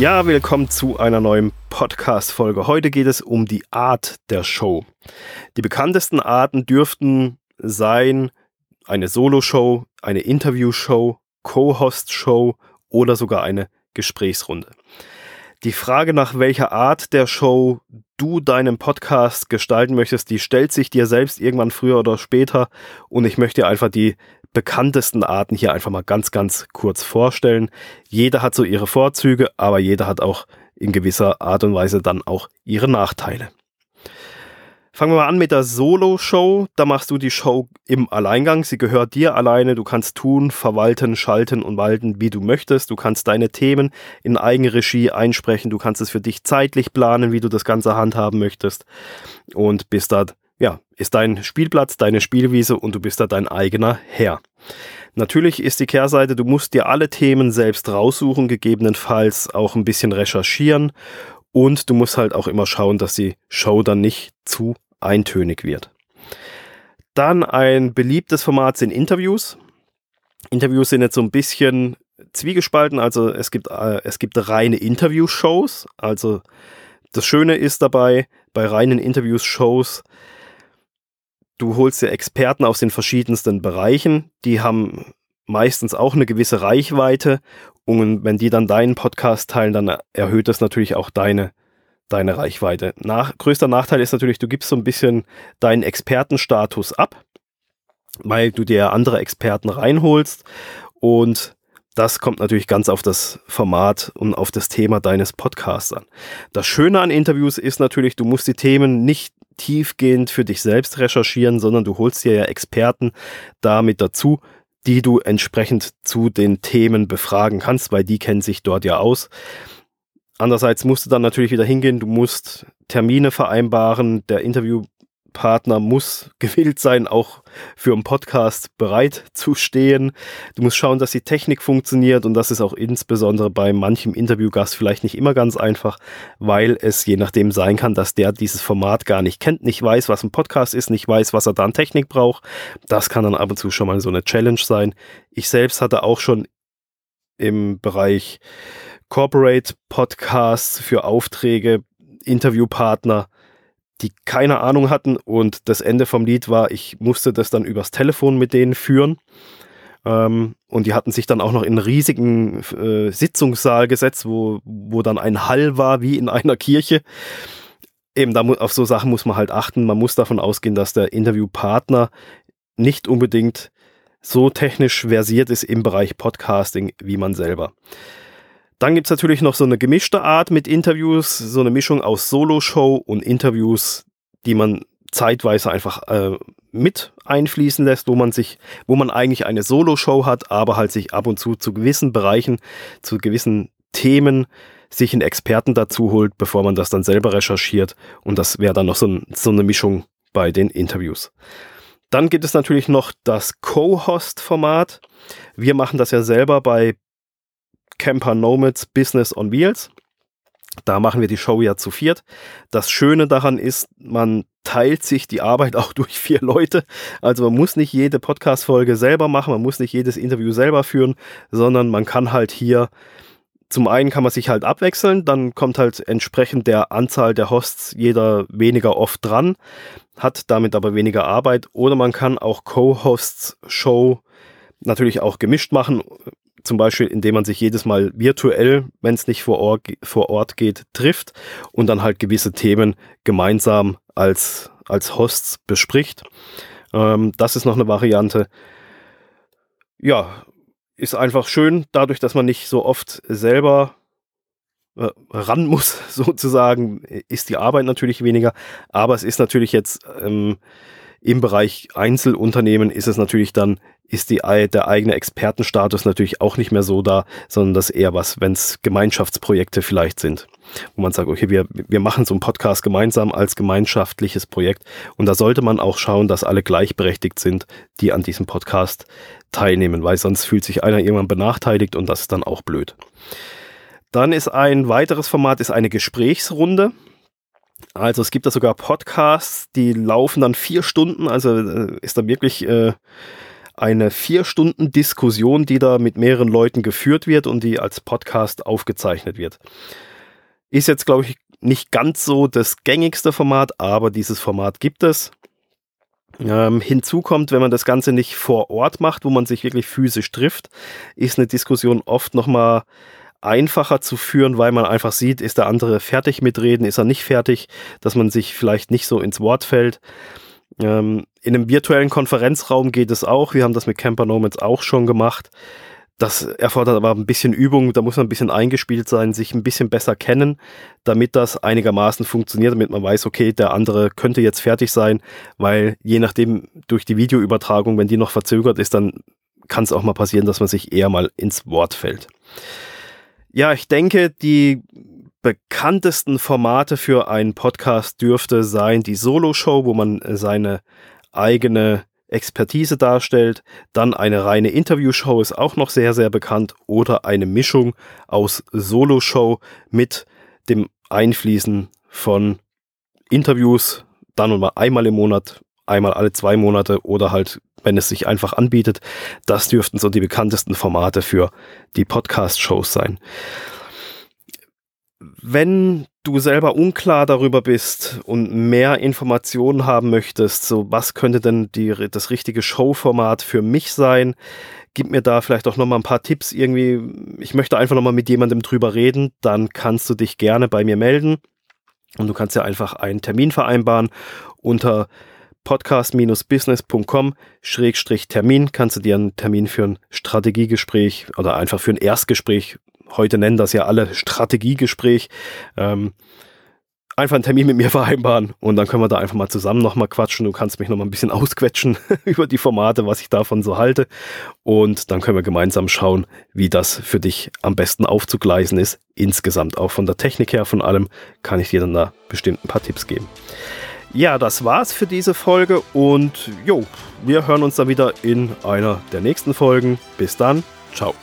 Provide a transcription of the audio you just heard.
Ja, willkommen zu einer neuen Podcast-Folge. Heute geht es um die Art der Show. Die bekanntesten Arten dürften sein eine Solo-Show, eine Interview-Show, Co-Host-Show oder sogar eine Gesprächsrunde. Die Frage, nach welcher Art der Show du deinen Podcast gestalten möchtest, die stellt sich dir selbst irgendwann früher oder später und ich möchte dir einfach die bekanntesten Arten hier einfach mal ganz, ganz kurz vorstellen. Jeder hat so ihre Vorzüge, aber jeder hat auch in gewisser Art und Weise dann auch ihre Nachteile. Fangen wir mal an mit der Solo-Show. Da machst du die Show im Alleingang. Sie gehört dir alleine. Du kannst tun, verwalten, schalten und walten, wie du möchtest. Du kannst deine Themen in Eigenregie einsprechen. Du kannst es für dich zeitlich planen, wie du das Ganze handhaben möchtest. Und bist da ja, ist dein Spielplatz, deine Spielwiese und du bist da dein eigener Herr. Natürlich ist die Kehrseite, du musst dir alle Themen selbst raussuchen, gegebenenfalls auch ein bisschen recherchieren und du musst halt auch immer schauen, dass die Show dann nicht zu eintönig wird. Dann ein beliebtes Format sind Interviews. Interviews sind jetzt so ein bisschen zwiegespalten, also es gibt, äh, es gibt reine Interview-Shows. Also das Schöne ist dabei, bei reinen Interviews-Shows, du holst dir Experten aus den verschiedensten Bereichen, die haben meistens auch eine gewisse Reichweite und wenn die dann deinen Podcast teilen, dann erhöht das natürlich auch deine, deine Reichweite. Nach, größter Nachteil ist natürlich, du gibst so ein bisschen deinen Expertenstatus ab, weil du dir andere Experten reinholst und das kommt natürlich ganz auf das Format und auf das Thema deines Podcasts an. Das Schöne an Interviews ist natürlich, du musst die Themen nicht tiefgehend für dich selbst recherchieren, sondern du holst dir ja Experten damit dazu, die du entsprechend zu den Themen befragen kannst, weil die kennen sich dort ja aus. Andererseits musst du dann natürlich wieder hingehen, du musst Termine vereinbaren, der Interview Partner muss gewillt sein, auch für einen Podcast bereit zu stehen. Du musst schauen, dass die Technik funktioniert und das ist auch insbesondere bei manchem Interviewgast vielleicht nicht immer ganz einfach, weil es je nachdem sein kann, dass der dieses Format gar nicht kennt, nicht weiß, was ein Podcast ist, nicht weiß, was er da an Technik braucht. Das kann dann ab und zu schon mal so eine Challenge sein. Ich selbst hatte auch schon im Bereich Corporate Podcasts für Aufträge Interviewpartner die keine Ahnung hatten und das Ende vom Lied war, ich musste das dann übers Telefon mit denen führen. Ähm, und die hatten sich dann auch noch in einen riesigen äh, Sitzungssaal gesetzt, wo, wo dann ein Hall war wie in einer Kirche. Eben da auf so Sachen muss man halt achten. Man muss davon ausgehen, dass der Interviewpartner nicht unbedingt so technisch versiert ist im Bereich Podcasting wie man selber. Dann gibt es natürlich noch so eine gemischte Art mit Interviews, so eine Mischung aus Solo-Show und Interviews, die man zeitweise einfach äh, mit einfließen lässt, wo man sich, wo man eigentlich eine Solo-Show hat, aber halt sich ab und zu zu gewissen Bereichen, zu gewissen Themen sich einen Experten dazu holt, bevor man das dann selber recherchiert. Und das wäre dann noch so, ein, so eine Mischung bei den Interviews. Dann gibt es natürlich noch das Co-Host-Format. Wir machen das ja selber bei Camper Nomads Business on Wheels. Da machen wir die Show ja zu viert. Das Schöne daran ist, man teilt sich die Arbeit auch durch vier Leute. Also man muss nicht jede Podcast-Folge selber machen, man muss nicht jedes Interview selber führen, sondern man kann halt hier zum einen kann man sich halt abwechseln, dann kommt halt entsprechend der Anzahl der Hosts jeder weniger oft dran, hat damit aber weniger Arbeit. Oder man kann auch Co-Hosts Show natürlich auch gemischt machen zum Beispiel, indem man sich jedes Mal virtuell, wenn es nicht vor Ort, vor Ort geht, trifft und dann halt gewisse Themen gemeinsam als, als Hosts bespricht. Ähm, das ist noch eine Variante. Ja, ist einfach schön, dadurch, dass man nicht so oft selber äh, ran muss, sozusagen, ist die Arbeit natürlich weniger. Aber es ist natürlich jetzt ähm, im Bereich Einzelunternehmen ist es natürlich dann ist die, der eigene Expertenstatus natürlich auch nicht mehr so da, sondern das eher was, wenn es Gemeinschaftsprojekte vielleicht sind, wo man sagt, okay, wir, wir machen so einen Podcast gemeinsam als gemeinschaftliches Projekt und da sollte man auch schauen, dass alle gleichberechtigt sind, die an diesem Podcast teilnehmen, weil sonst fühlt sich einer irgendwann benachteiligt und das ist dann auch blöd. Dann ist ein weiteres Format, ist eine Gesprächsrunde. Also es gibt da sogar Podcasts, die laufen dann vier Stunden, also äh, ist da wirklich äh, eine vier Stunden Diskussion, die da mit mehreren Leuten geführt wird und die als Podcast aufgezeichnet wird. Ist jetzt, glaube ich, nicht ganz so das gängigste Format, aber dieses Format gibt es. Ähm, hinzu kommt, wenn man das Ganze nicht vor Ort macht, wo man sich wirklich physisch trifft, ist eine Diskussion oft nochmal einfacher zu führen, weil man einfach sieht, ist der andere fertig mit Reden, ist er nicht fertig, dass man sich vielleicht nicht so ins Wort fällt. Ähm, in einem virtuellen Konferenzraum geht es auch. Wir haben das mit Camper Nomads auch schon gemacht. Das erfordert aber ein bisschen Übung, da muss man ein bisschen eingespielt sein, sich ein bisschen besser kennen, damit das einigermaßen funktioniert, damit man weiß, okay, der andere könnte jetzt fertig sein, weil je nachdem durch die Videoübertragung, wenn die noch verzögert ist, dann kann es auch mal passieren, dass man sich eher mal ins Wort fällt. Ja, ich denke, die bekanntesten Formate für einen Podcast dürfte sein die Solo-Show, wo man seine eigene Expertise darstellt. Dann eine reine Interviewshow ist auch noch sehr, sehr bekannt. Oder eine Mischung aus Solo-Show mit dem Einfließen von Interviews, dann und mal einmal im Monat, einmal alle zwei Monate oder halt, wenn es sich einfach anbietet. Das dürften so die bekanntesten Formate für die Podcast-Shows sein. Wenn du selber unklar darüber bist und mehr Informationen haben möchtest, so was könnte denn die, das richtige Showformat für mich sein, gib mir da vielleicht auch nochmal ein paar Tipps irgendwie. Ich möchte einfach nochmal mit jemandem drüber reden, dann kannst du dich gerne bei mir melden und du kannst ja einfach einen Termin vereinbaren unter podcast-business.com-termin kannst du dir einen Termin für ein Strategiegespräch oder einfach für ein Erstgespräch heute nennen das ja alle Strategiegespräch, ähm, einfach einen Termin mit mir vereinbaren und dann können wir da einfach mal zusammen nochmal quatschen. Du kannst mich nochmal ein bisschen ausquetschen über die Formate, was ich davon so halte. Und dann können wir gemeinsam schauen, wie das für dich am besten aufzugleisen ist. Insgesamt auch von der Technik her, von allem kann ich dir dann da bestimmt ein paar Tipps geben. Ja, das war's für diese Folge und jo, wir hören uns dann wieder in einer der nächsten Folgen. Bis dann, ciao.